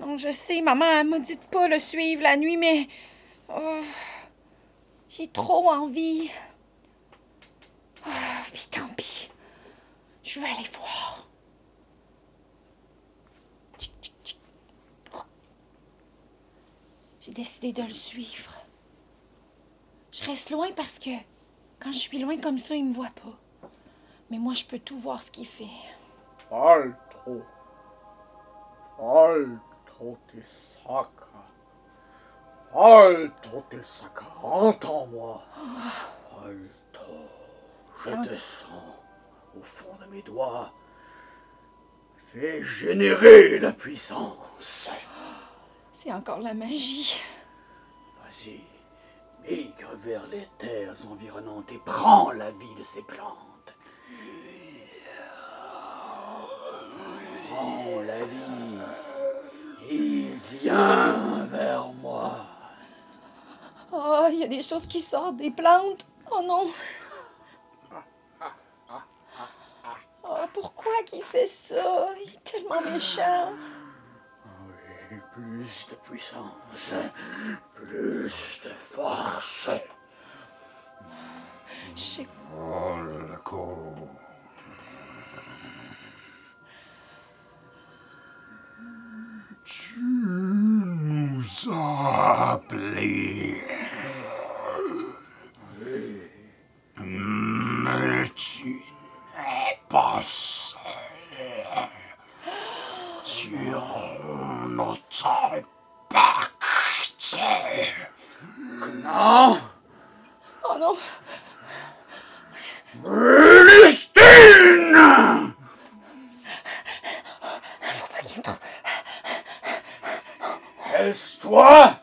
Non, je sais, maman, elle m'a dit de pas le suivre la nuit, mais. oh, J'ai trop envie. Ah, puis tant pis. Je vais aller voir. Oh. J'ai décidé de le suivre. Je reste loin parce que quand je suis loin comme ça, il me voit pas. Mais moi, je peux tout voir ce qu'il fait. Altro. Altro te saca. Altro te saca. Entends-moi. Alto. Te sens au fond de mes doigts. Fais générer la puissance. C'est encore la magie. Vas-y, migre vers les terres environnantes et prends la vie de ces plantes. Prends la vie. Il vient vers moi. Oh, il y a des choses qui sortent des plantes. Oh non. Pourquoi qu'il fait ça? Il est tellement méchant. Oui, plus de puissance, plus de force. Je sais Tu nous as appelés. Mais tu n'es pas. Sur notre pacte. Non, Oh non. Lustine Laisse-toi.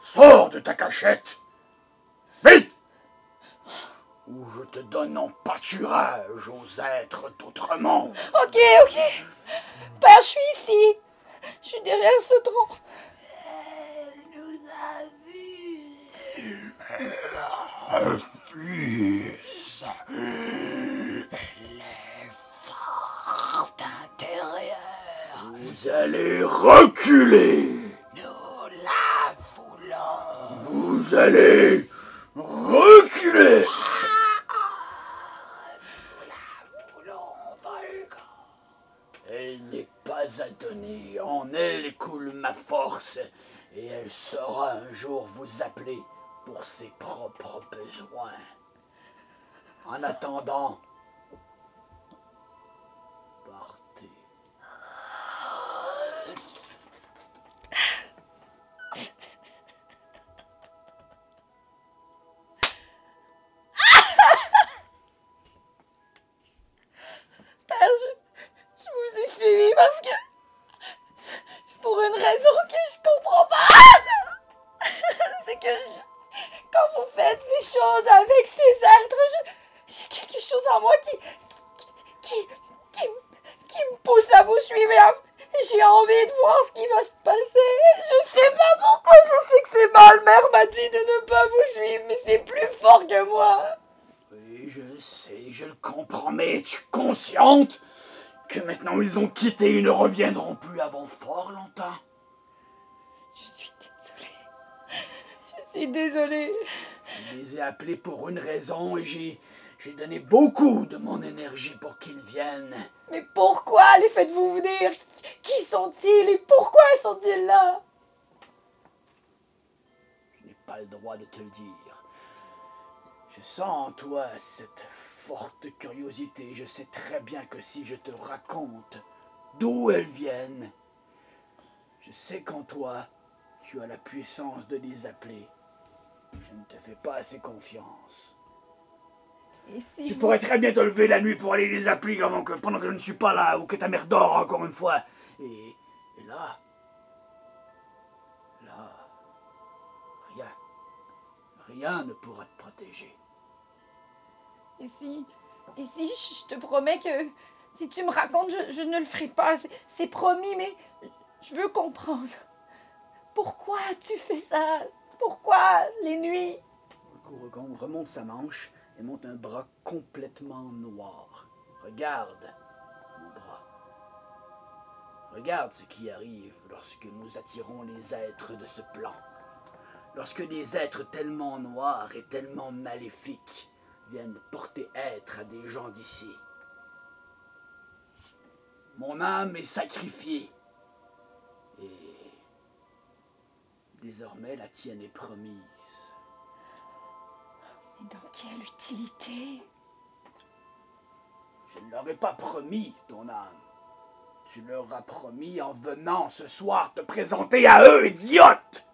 Sors de ta cachette te donne en pâturage aux êtres d'autrement. Ok, ok. Père, je suis ici. Je suis derrière ce tronc. Refuse l'effort intérieur. Vous allez reculer Nous la voulons. Vous allez reculer ma force. Et elle saura un jour vous appeler pour ses propres besoins. En attendant, comprends, mais es-tu consciente que maintenant ils ont quitté et ne reviendront plus avant fort longtemps? Je suis désolée. Je suis désolée. Je les ai appelés pour une raison et j'ai, j'ai donné beaucoup de mon énergie pour qu'ils viennent. Mais pourquoi les faites-vous venir? Qui sont-ils et pourquoi sont-ils là? Je n'ai pas le droit de te le dire. Je sens en toi cette forte curiosité. Je sais très bien que si je te raconte d'où elles viennent, je sais qu'en toi, tu as la puissance de les appeler. Je ne te fais pas assez confiance. Et si Tu je pourrais très bien te lever la nuit pour aller les appeler avant que, pendant que je ne suis pas là ou que ta mère dort encore une fois. Et, et là, là, rien, rien ne pourra te protéger. Et si, je te promets que si tu me racontes, je, ne le ferai pas. C'est- promis, mais je veux comprendre. Pourquoi tu fais ça? Pourquoi les nuits? Gouragon remonte sa manche et monte un bras complètement noir. Regarde mon bras. Regarde ce qui arrive lorsque nous attirons les êtres de ce plan. Lorsque des êtres tellement noirs et tellement maléfiques viennent porter être à des gens d'ici. Mon âme est sacrifiée. Et désormais la tienne est promise. Mais dans quelle utilité? Je ne leur ai pas promis ton âme. Tu leur as promis en venant ce soir te présenter à eux, idiote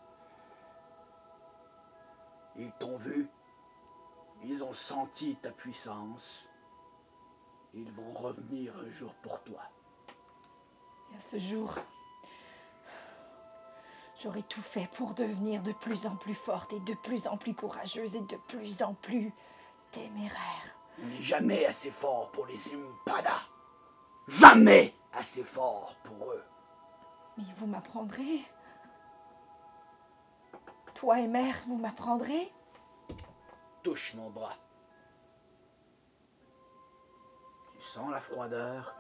Ils ont senti ta puissance. Ils vont revenir un jour pour toi. Et à ce jour, j'aurais tout fait pour devenir de plus en plus forte et de plus en plus courageuse et de plus en plus téméraire. On n'est jamais assez fort pour les Impada. Jamais assez fort pour eux. Mais vous m'apprendrez. Toi et mère, vous m'apprendrez. Touche mon bras. Tu sens la froideur?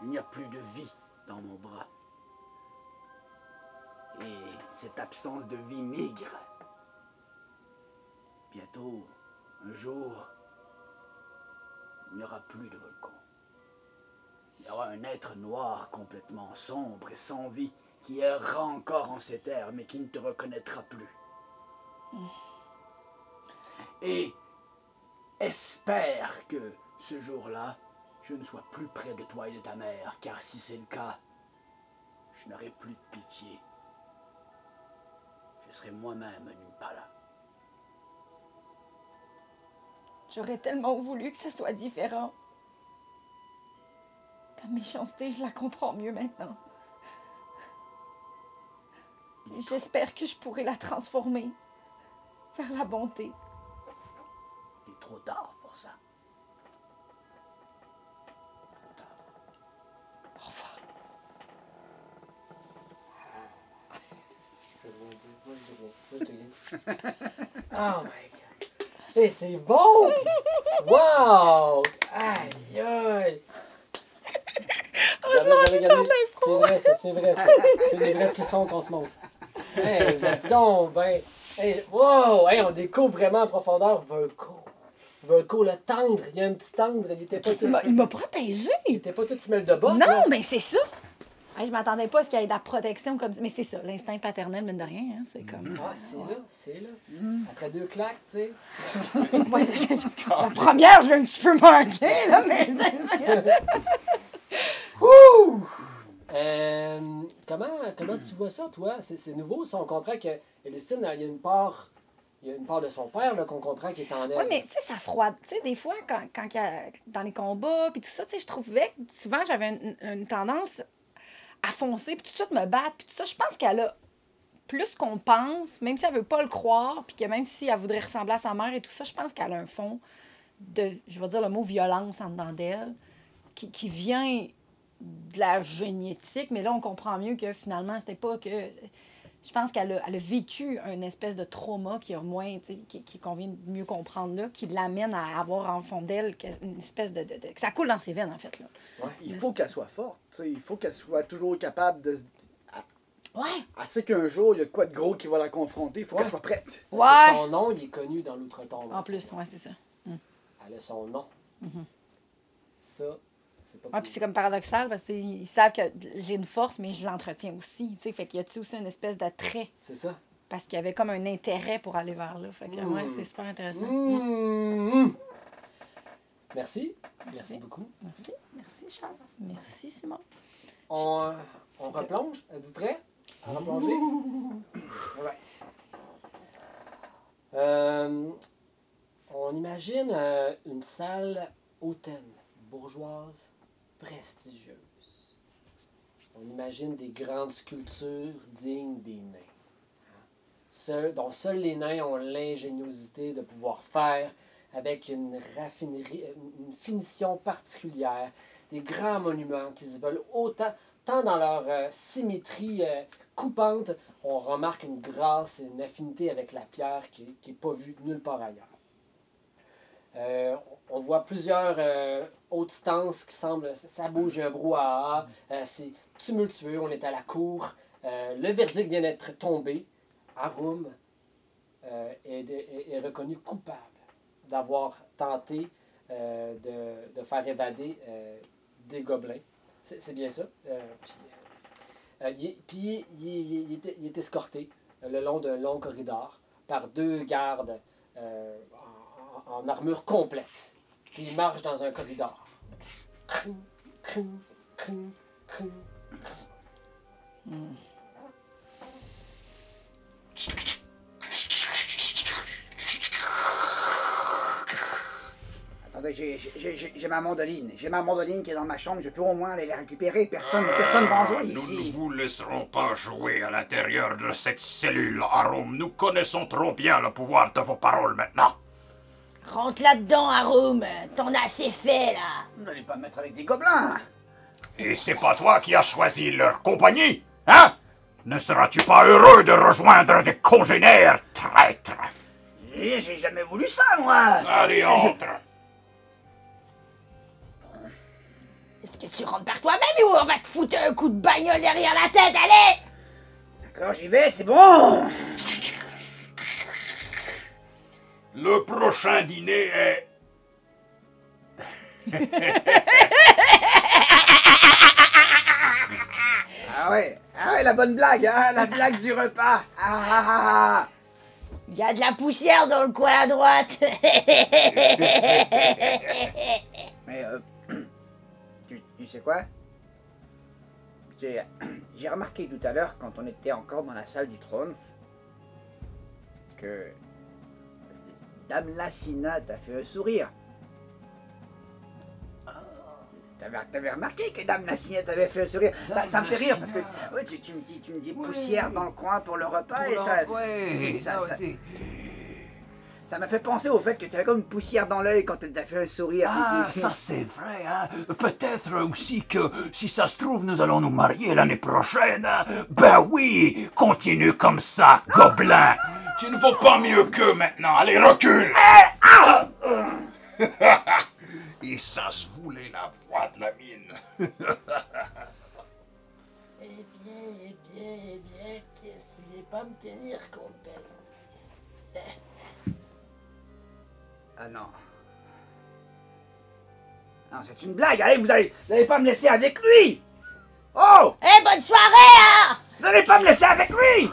Il n'y a plus de vie dans mon bras. Et cette absence de vie migre. Bientôt, un jour, il n'y aura plus de volcan. Il y aura un être noir complètement sombre et sans vie qui errera encore en ces terres mais qui ne te reconnaîtra plus. Et espère que ce jour-là, je ne sois plus près de toi et de ta mère, car si c'est le cas, je n'aurai plus de pitié. Je serai moi-même un Impala. J'aurais tellement voulu que ça soit différent. Ta méchanceté, je la comprends mieux maintenant. Et j'espère que je pourrai la transformer vers la bonté. Trop tard pour ça. Trop tard. Au revoir. Oh my god. Et c'est bon! Wow! Aïe aïe! Regardez, regardez, regardez. C'est vrai, ça, c'est vrai. ça. C'est des vrais frissons qu'on se montre. Hey, vous êtes donc ben. Hey, wow! Hey, on découvre vraiment en profondeur Verco. Verco, le tendre. Il y a un petit tendre. Il était pas tout, Il m'a- il m'a protégée. il était pas tout semelle de bas. Non, mais c'est ça. Hey, je m'attendais pas à ce qu'il y ait de la protection comme ça. Mais c'est ça, l'instinct paternel, mine de rien. hein, c'est comme. Ah, c'est là, c'est là. Après deux claques, tu sais. Ouais, la première, j'ai un petit peu manqué, là, mais. Wouh! Euh, comment, comment tu vois ça, toi? C'est, c'est nouveau, ça. On comprend que Elistine, il y a une part. Il y a une part de son père là, qu'on comprend qui est en elle. Oui, mais tu sais, ça froide. Tu sais, des fois, quand, quand il y a- dans les combats, puis tout ça, tu sais, je trouvais que souvent, j'avais une, une tendance à foncer, puis tout de suite me battre, puis tout ça. Je pense qu'elle a plus qu'on pense, même si elle veut pas le croire, puis que même si elle voudrait ressembler à sa mère et tout ça, je pense qu'elle a un fond de, je vais dire le mot violence en dedans d'elle, qui, qui vient de la génétique, mais là, on comprend mieux que finalement, c'était pas que. Je pense qu'elle a, elle a vécu une espèce de trauma qui a moins, tu sais, qui, qui convient de mieux comprendre là, qui l'amène à avoir en fond d'elle que- une espèce de, de- de- que ça coule dans ses veines en fait là. Il faut qu'elle soit forte. tu sais, Il faut qu'elle soit toujours capable de. se- Ouais. Elle sait qu'un jour, il y a quoi de gros qui va la confronter. Il faut Ouais. qu'elle soit prête. Parce que Ouais. son nom, il est connu dans l'outre-tombe. En plus, ouais, c'est ça. Elle a son nom. Ça, c'est pas Ouais, puis c'est comme paradoxal parce qu'ils savent que j'ai une force, mais je l'entretiens aussi, tu sais. Fait qu'il y a aussi une espèce d'attrait C'est ça. parce qu'il y avait comme un intérêt pour aller vers là. Fait que Mm. ouais, c'est super intéressant. Mmh. Merci. Merci beaucoup. Merci, merci Charles. Merci Simon. On, euh, on replonge? Êtes-vous prêts? À replonger? Alright. Euh, on imagine euh, une salle hautaine, bourgeoise, prestigieuse. On imagine des grandes sculptures dignes des nains. Seuls- dont seuls les nains ont l'ingéniosité de pouvoir faire avec une raffinerie, une finition particulière, des grands monuments qui se veulent autant, tant dans leur euh, symétrie euh, coupante, on remarque une grâce et une affinité avec la pierre qui n'est pas vue nulle part ailleurs. Euh, on voit plusieurs hautes stances qui semblent. Ça, bouge, un brouhaha. euh, c'est tumultueux. On est à la cour. Euh, le verdict vient d'être tombé. Arum euh, est, reconnu coupable d'avoir tenté de, faire évader des gobelins. C'est bien ça. Puis il, est- escorté le long d'un long corridor par deux gardes en- en armure complète. Puis il marche dans un corridor. Attendez, j'ai- j'ai j'ai- j'ai ma mandoline. J'ai ma mandoline qui est dans ma chambre. Je peux au moins aller la récupérer. Personne personne va en jouer Nous ne ici. vous laisserons pas jouer à l'intérieur de cette cellule, Arum. Nous connaissons trop bien le pouvoir de vos paroles maintenant. Rentre là-dedans, Arum. T'en as assez fait, là. Vous n'allez pas me mettre avec des gobelins. Et c'est pas toi qui as choisi leur compagnie, hein? Ne seras-tu pas heureux de rejoindre des congénères, traître J'ai j'ai jamais voulu ça, moi. Allez, entre Est-ce que tu rentres par toi-même ou on va te foutre un coup de bagnole derrière la tête, allez D'accord, j'y vais, c'est bon. Le prochain dîner est... Ah ouais, ah ouais, la bonne blague, hein, la blague du repas. Ah ah ah ah. Il y a de la poussière dans le coin à droite. Mais euh, tu, tu sais quoi? J'ai j'ai remarqué tout à l'heure quand on était encore dans la salle du trône que Dame Lassina t'a fait un sourire. T'avais, t'avais remarqué que Dame Lassina t'avait fait un sourire? Ça, ça me fait rire parce que ouais, tu, tu me dis, tu me dis poussière dans le coin pour le repas et ça, ça, ça, ça m'a fait penser au fait que tu avais comme une poussière dans l'œil quand elle t'a fait un sourire. Ah, ça c'est vrai, hein. Peut-être aussi que, si ça se trouve, nous allons nous marier l'année prochaine. hein. Ben oui, continue comme ça, gobelin. Tu ne vaux pas mieux qu'eux maintenant. Allez, recule. Et ça se voulait la voix de la mine. eh bien, eh bien, eh bien, qu'est-ce que tu pas me tenir, compère Ah non. Non, c'est une blague. Allez, vous allez, vous allez pas me laisser avec lui. Oh, Eh, bonne soirée, hein vous allez pas me laisser avec lui.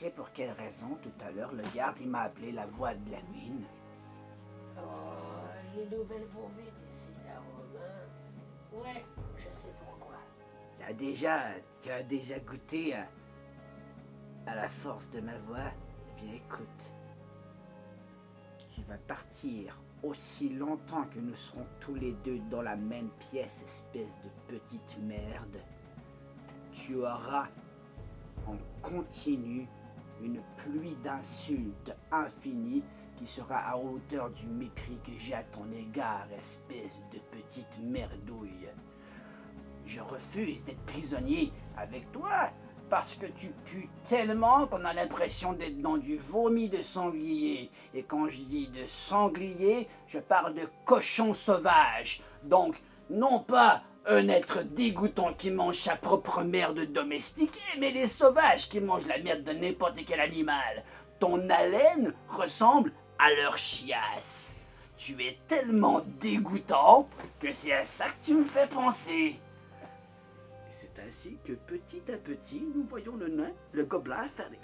Sais pour quelle raison tout à l'heure le garde il m'a appelé la voix de la mine. Oh, les nouvelles vont vite ici, là, Romain. Ouais, je sais pourquoi. Tu as déjà, tu as déjà goûté à, à la force de ma voix? Eh bien, écoute, tu vas partir aussi longtemps que nous serons tous les deux dans la même pièce, espèce de petite merde. Tu auras en continu une pluie d'insultes infinies qui sera à hauteur du mépris que j'ai à ton égard, espèce de petite merdouille. Je refuse d'être prisonnier avec toi parce que tu pues tellement qu'on a l'impression d'être dans du vomi de sanglier. Et quand je dis de sanglier, je parle de cochon sauvage. Donc, non pas un être dégoûtant qui mange sa propre merde domestiquée, mais les sauvages qui mangent la merde de n'importe quel animal. Ton haleine ressemble à leur chiasse. Tu es tellement dégoûtant que c'est à ça que tu me fais penser. C'est ainsi que petit à petit, nous voyons le nain, le gobelin faire des...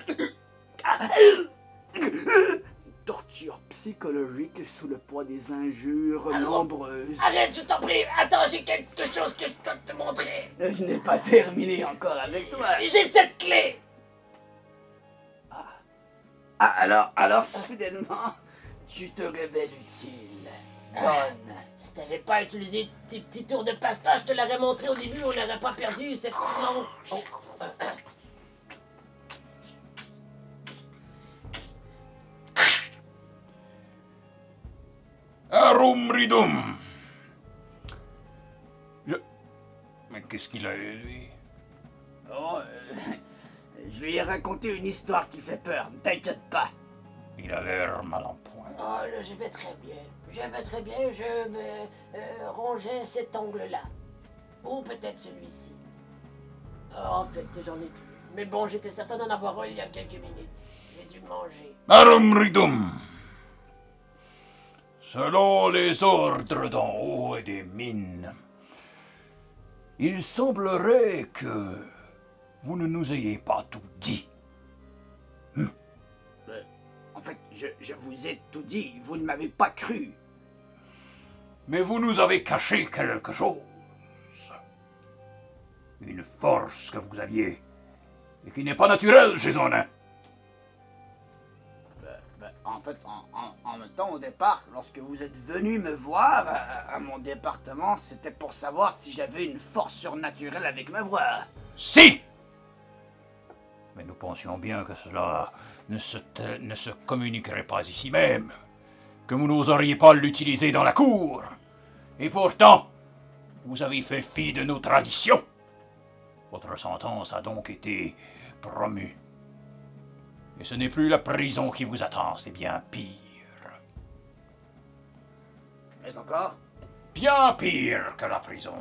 torture psychologique sous le poids des injures nombreuses. Arrête, je t'en prie. Attends, j'ai quelque chose que je peux te montrer. Je n'ai pas terminé encore avec toi. J'ai cette clé. Ah, alors, alors, soudainement, tu te révèles utile. Bonne. Si t'avais pas utilisé tes petits tours de passe-passe, je te l'aurais montré au début, on n'aurait pas perdu cette... Non. Oh. Arum Ridum. Je... Mais qu'est-ce qu'il a, lui? Oh, euh, je lui ai raconté une histoire qui fait peur, ne t'inquiète pas. Il a l'air mal en point. Oh, là, je vais très bien. Je vais très bien, je me euh, rongeais cet ongle-là. Ou peut-être celui-ci. Oh, en fait, j'en ai plus. Mais bon, j'étais certain d'en avoir un il y a quelques minutes. J'ai dû manger. Arum Ridum. Selon les ordres d'en haut et des mines, il semblerait que vous ne nous ayez pas tout dit. En fait, je, je vous ai tout dit, vous ne m'avez pas cru. Mais vous nous avez caché quelque chose. Une force que vous aviez et qui n'est pas naturelle chez un nain. En fait, en, même temps, au départ, lorsque vous êtes venu me voir à, à mon département, c'était pour savoir si j'avais une force surnaturelle avec me voir. Si Mais nous pensions bien que cela ne se, ne se communiquerait pas ici même, que vous n'oseriez pas l'utiliser dans la cour. Et pourtant, vous avez fait fi de nos traditions. Votre sentence a donc été promue. Et ce n'est plus la prison qui vous attend, c'est bien pire. Mais encore, Bien pire que la prison.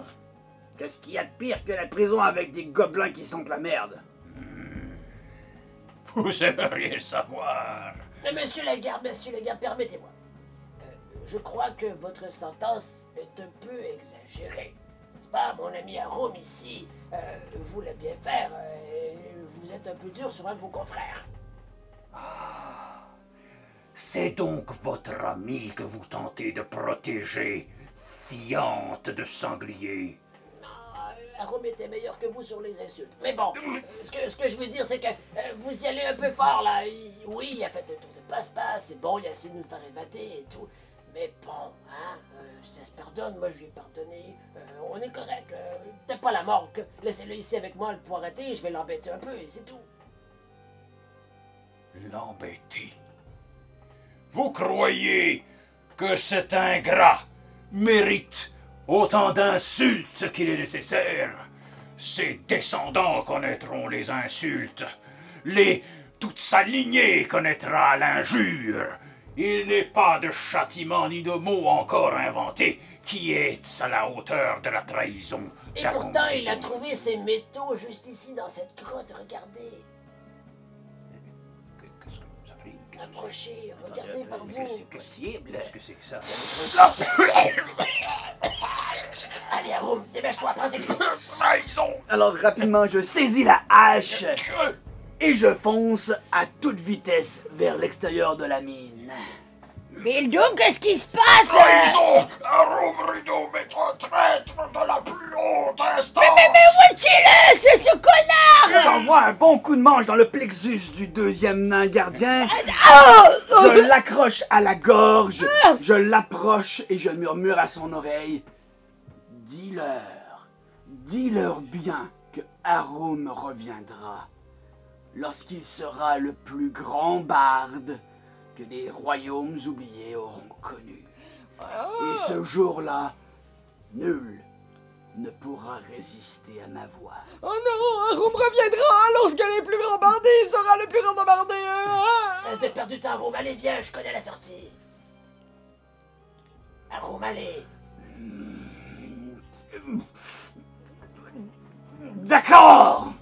qu'est-ce qu'il y a de pire que la prison avec des gobelins qui sentent la merde? Vous aimeriez savoir. Mais monsieur Lagarde, monsieur Lagarde, permettez-moi. Euh, je crois que votre sentence est un peu exagérée. N'est-ce pas, mon ami Arum ici? Euh, voulait bien faire. euh, et vous êtes un peu dur sur un de vos confrères. C'est donc votre ami que vous tentez de protéger, fiante de sanglier. Ah, Arum était meilleur que vous sur les insultes. Mais bon, ce, que, ce que je veux dire, c'est que euh, vous y allez un peu fort, là. Oui, il a fait un tour de passe-passe, c'est bon, il a essayé de nous faire évader et tout. Mais bon, hein, euh, ça se pardonne, moi je lui ai pardonné. Euh, on est correct. Peut-être pas la mort, laissez-le ici avec moi, le poireter, je vais l'embêter un peu et c'est tout. L'embêter. Vous croyez que cet ingrat mérite autant d'insultes qu'il est nécessaire? Ses descendants connaîtront les insultes. Les toute sa lignée connaîtra l'injure. Il n'est pas de châtiment ni de mot encore inventé qui est à la hauteur de la trahison. Et pourtant, il a trouvé ces métaux juste ici dans cette grotte, regardez. Approchez, regardez par Est-ce que vous. c'est possible? Qu'est-ce que c'est que ça? Allez, Arum, dépêche-toi, prends ses clés. Trahison Alors rapidement, je saisis la hache et je fonce à toute vitesse vers l'extérieur de la mine. Bildum, qu'est-ce qui se passe? Trahison Arum traître de la plus haute instance Où est-il? C'est ce connard! J'envoie un bon coup de manche dans le plexus du deuxième nain gardien. Ah! Je l'accroche à la gorge, je l'approche et je murmure à son oreille. Dis-leur, dis-leur bien que Arum reviendra lorsqu'il sera le plus grand barde que les royaumes oubliés auront connu. Et ce jour-là, nul ne pourra résister à ma voix. Oh non, Arum reviendra lorsque les plus grands bandits sera le plus grand bombardé. Cesse de perdre du temps, Arum, allez, viens, je connais la sortie. Arum, allez. D'accord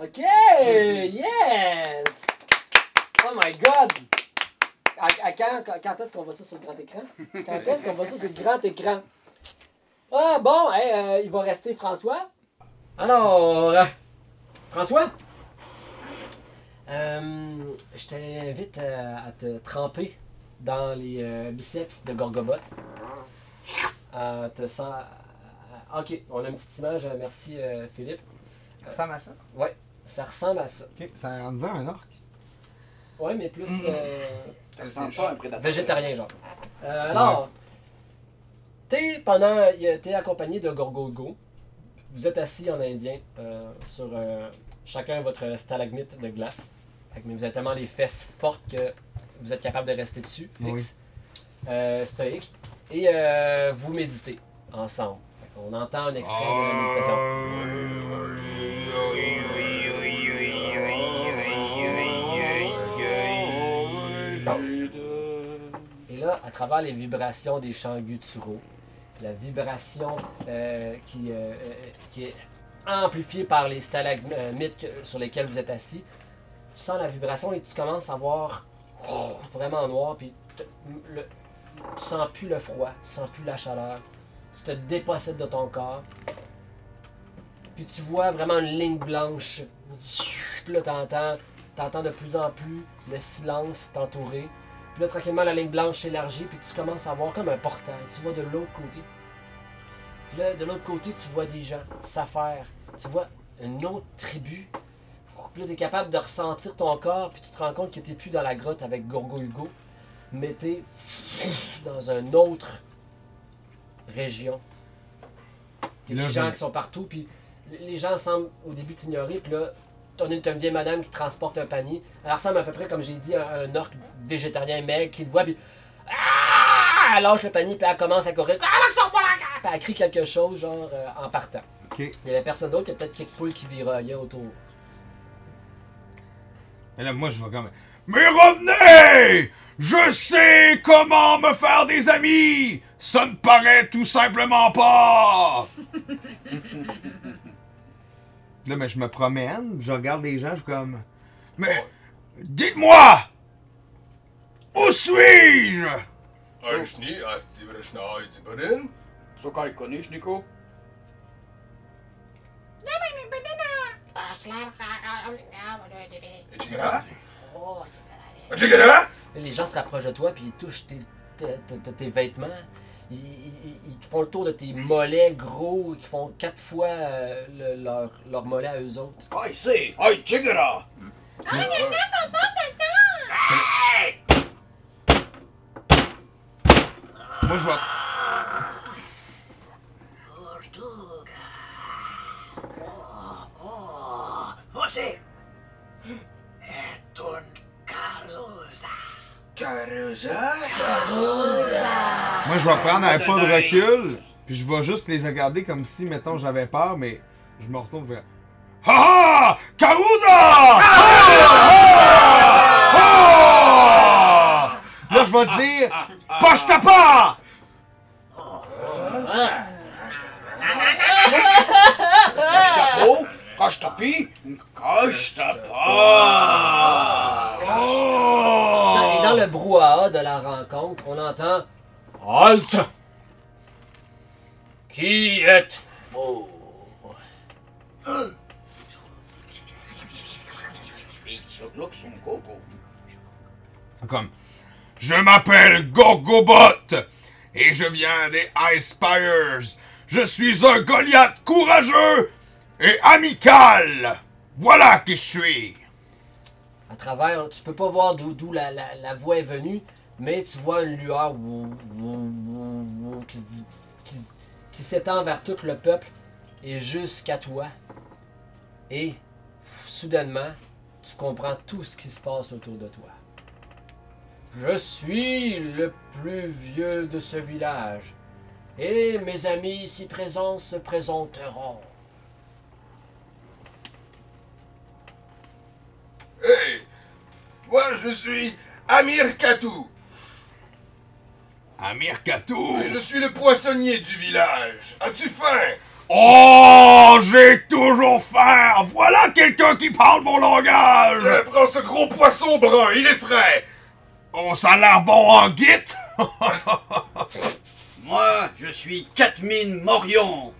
Ok, yes! Oh my god! À, à quand, est-ce qu'on voit ça sur le grand écran? Quand est-ce qu'on voit ça sur le grand écran? Ah bon, hey, euh, il va rester François. Alors, euh, François, euh, je t'invite à te tremper dans les euh, biceps de Gorgobot. Te sens... ok, on a une petite image, merci euh, Philippe. Ça ressemble à ça? Ouais, ça ressemble à ça. Ok, ça en disant un orc. Ouais, mais plus euh, Ça ressemble pas à un prédateur. végétarien, genre. Euh, alors, t'es pendant. T'es accompagné de Gorgolgo. Vous êtes assis en indien euh, sur euh, chacun votre stalagmite de glace. Fait que- Mais vous avez tellement les fesses fortes que vous êtes capable de rester dessus, Oui. fixe, euh, stoïque, et euh, vous méditez ensemble. Qu'on entend un extrait de la méditation. À travers les vibrations des chants gutturaux, la vibration euh, qui, euh, euh, qui est amplifiée par les stalagmites sur lesquels vous êtes assis, tu sens la vibration et tu commences à voir oh, vraiment noir, puis te- tu sens plus le froid, tu sens plus la chaleur, tu te dépossèdes de ton corps, puis tu vois vraiment une ligne blanche, puis là t'entends, t'entends de plus en plus le silence t'entourer, puis là tranquillement la ligne blanche s'élargit, puis tu commences à voir comme un portail, tu vois de l'autre côté. Puis là, de l'autre côté, tu vois des gens s'affaire, tu vois une autre tribu, puis là, tu es capable de ressentir ton corps, puis tu te rends compte que tu plus dans la grotte avec Gorgo Hugo, mais tu es dans une autre région. Il y a des gens qui sont partout, puis les- les gens semblent au début t'ignorer, puis là, t'en as une, vieille madame qui transporte un panier. Elle ressemble à peu près, comme j'ai dit, à un orque végétarien maigre qui te voit, puis ah! elle lâche le panier, puis elle commence à courir. Ah! Puis elle crie quelque chose, genre, euh, en partant. Il y avait personne d'autre, il y a peut-être quelques poules qui viraillaient autour. Et là, moi, je vais comme. Mais revenez! Je sais comment me faire des amis! Ça ne paraît tout simplement pas! Là, mais je me promène, je regarde les gens, je suis comme. Mais dites-moi! Où suis-je? So kann ich gar nicht, Nico. Les gens se rapprochent de toi, puis ils touchent tes, tes- tes- tes vêtements. Ils, font le tour de tes mollets gros, qui font quatre fois euh, le- leur, leur mollet à eux autres. I see. I Jigara. Moi, je vais. José. Es un carusa. Carusa? Moi, je vais prendre un pas de recul, puis je vais juste les regarder comme si, mettons, j'avais peur, mais je me retourne vers. Ha ha! Carusa! Ah! Là, je vais dire. Poche ta pas! Oh, Kashtapi. Kashtapa. Dans- Et dans le brouhaha de la rencontre, on entend Halte! Qui êtes-vous? Comme. Je m'appelle Gorgobot et je viens des Ice Spires. Je suis un Goliath courageux et amical. Voilà qui je suis. À travers, tu peux pas voir d'où la, la, la voix est venue, mais tu vois une lueur qui, qui, s'étend vers tout le peuple et jusqu'à toi. Et soudainement, tu comprends tout ce qui se passe autour de toi. Je suis le plus vieux de ce village. Et mes amis ici présents se présenteront. Hey! Moi, je suis Amir Katou. Amir Katou. Et je suis le poissonnier du village. As-tu faim? Oh, j'ai toujours faim. Voilà quelqu'un qui parle mon langage. Euh, prends ce gros poisson brun, il est frais. Oh, ça a l'air bon en git. Moi, je suis Katmine Morion.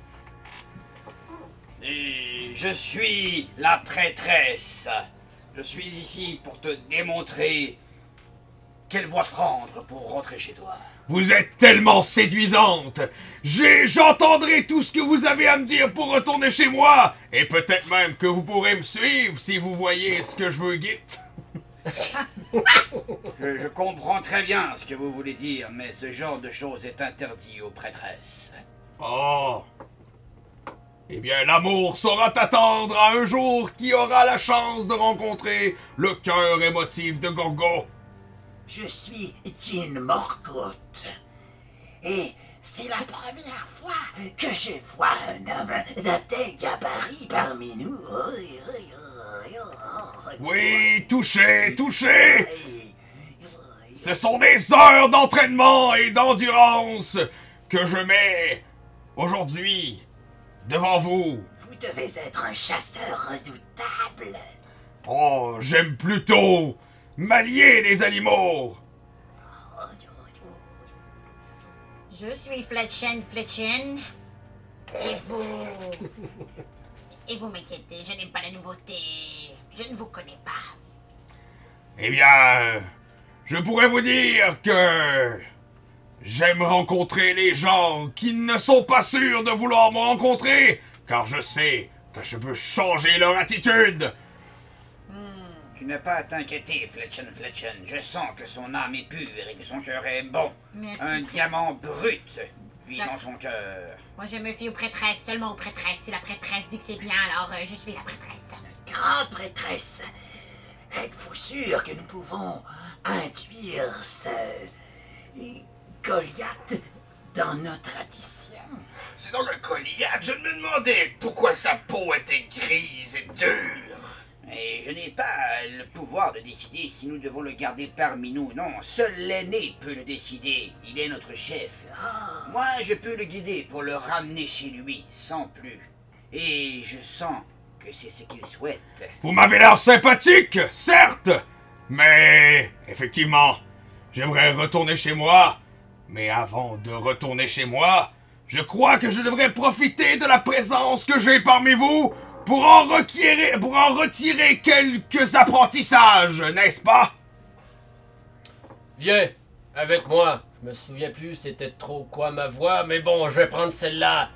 Et je suis la prêtresse. Je suis ici pour te démontrer quelle voie prendre pour rentrer chez toi. Vous êtes tellement séduisante. J'entendrai tout ce que vous avez à me dire pour retourner chez moi. Et peut-être même que vous pourrez me suivre si vous voyez ce que je veux git. Je, je comprends très bien ce que vous voulez dire, mais ce genre de choses est interdit aux prêtresses. Oh. Eh bien, l'amour saura t'attendre à un jour qui aura la chance de rencontrer le cœur émotif de Gorgo. Je suis Jean Morgoth. Et c'est la première fois que je vois un homme d'un tel gabarit parmi nous. Oui, touché, touché! Ce sont des heures d'entraînement et d'endurance que je mets aujourd'hui devant vous. Vous devez être un chasseur redoutable. Oh, j'aime plutôt manier les animaux. Je suis Fletchen Fletchen. Et vous. Et vous m'inquiétez, je n'aime pas la nouveauté. Je ne vous connais pas. Eh bien, je pourrais vous dire que j'aime rencontrer les gens qui ne sont pas sûrs de vouloir me rencontrer, car je sais que je peux changer leur attitude. Tu n'as pas à t'inquiéter, Fletchen Fletchen. Je sens que son âme est pure et que son cœur est bon. Merci. Un diamant brut vit dans son cœur. Moi, je me fie aux prêtresses, seulement aux prêtresses. Si la prêtresse dit que c'est bien, alors euh, je suis la prêtresse. Grande prêtresse, êtes-vous sûr que nous pouvons induire ce Goliath dans nos traditions? C'est donc un Goliath. Je me demandais pourquoi sa peau était grise et dure. Et je n'ai pas le pouvoir de décider si nous devons le garder parmi nous. Non, seul l'aîné peut le décider. Il est notre chef. Moi, je peux le guider pour le ramener chez lui, sans plus. Et je sens que c'est ce qu'il souhaite. Vous m'avez l'air sympathique, certes, mais effectivement, j'aimerais retourner chez moi. Mais avant de retourner chez moi, je crois que je devrais profiter de la présence que j'ai parmi vous pour en requérir, pour en retirer quelques apprentissages, n'est-ce pas? Viens, avec moi. Je me souviens plus c'était trop quoi ma voix, mais bon, je vais prendre celle-là.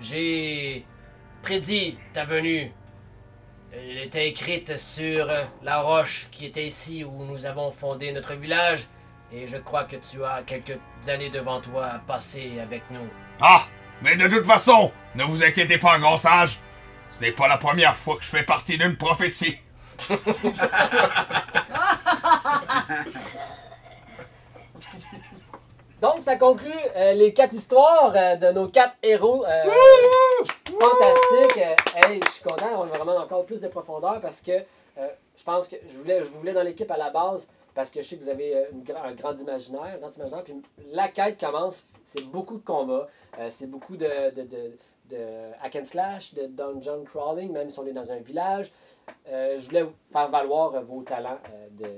J'ai prédit ta venue. Elle était écrite sur la roche qui était ici où nous avons fondé notre village. Et je crois que tu as quelques années devant toi à passer avec nous. Ah, mais de toute façon, ne vous inquiétez pas, grand sage. Ce n'est pas la première fois que je fais partie d'une prophétie. Donc, ça conclut euh, les quatre histoires euh, de nos quatre héros euh, fantastiques. Euh, hey, je suis content, on a vraiment encore plus de profondeur parce que je pense que je voulais, je vous voulais dans l'équipe à la base parce que je sais que vous avez une un grand imaginaire, un grand imaginaire. Puis la quête commence, c'est beaucoup de combats, euh, c'est beaucoup de, de, de, de hack and slash, de dungeon crawling, même si on est dans un village. Euh, je voulais vous faire valoir euh, vos talents euh, de,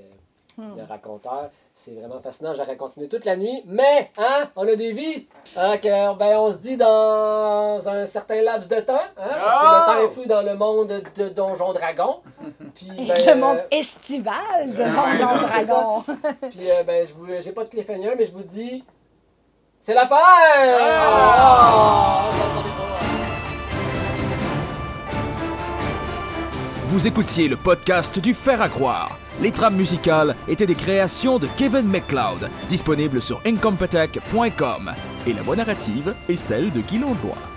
Hmm. de raconteur. C'est vraiment fascinant. J'aurais continué toute la nuit. Mais, hein, on a des vies. Hein, que, ben, on se dit dans un certain laps de temps. Hein, parce que le temps est flou dans le monde de Donjon Dragon. Puis, ben, le monde euh, estival de Donjon Dragon. Puis, euh, ben, je vous, j'ai pas de cliffhanger, mais je vous dis. C'est la fin! Ah! Vous écoutiez le podcast du Fer à croire. Les trames musicales étaient des créations de Kevin McLeod, disponibles sur incompetech.com. Et la voix narrative est celle de Guy Landlois.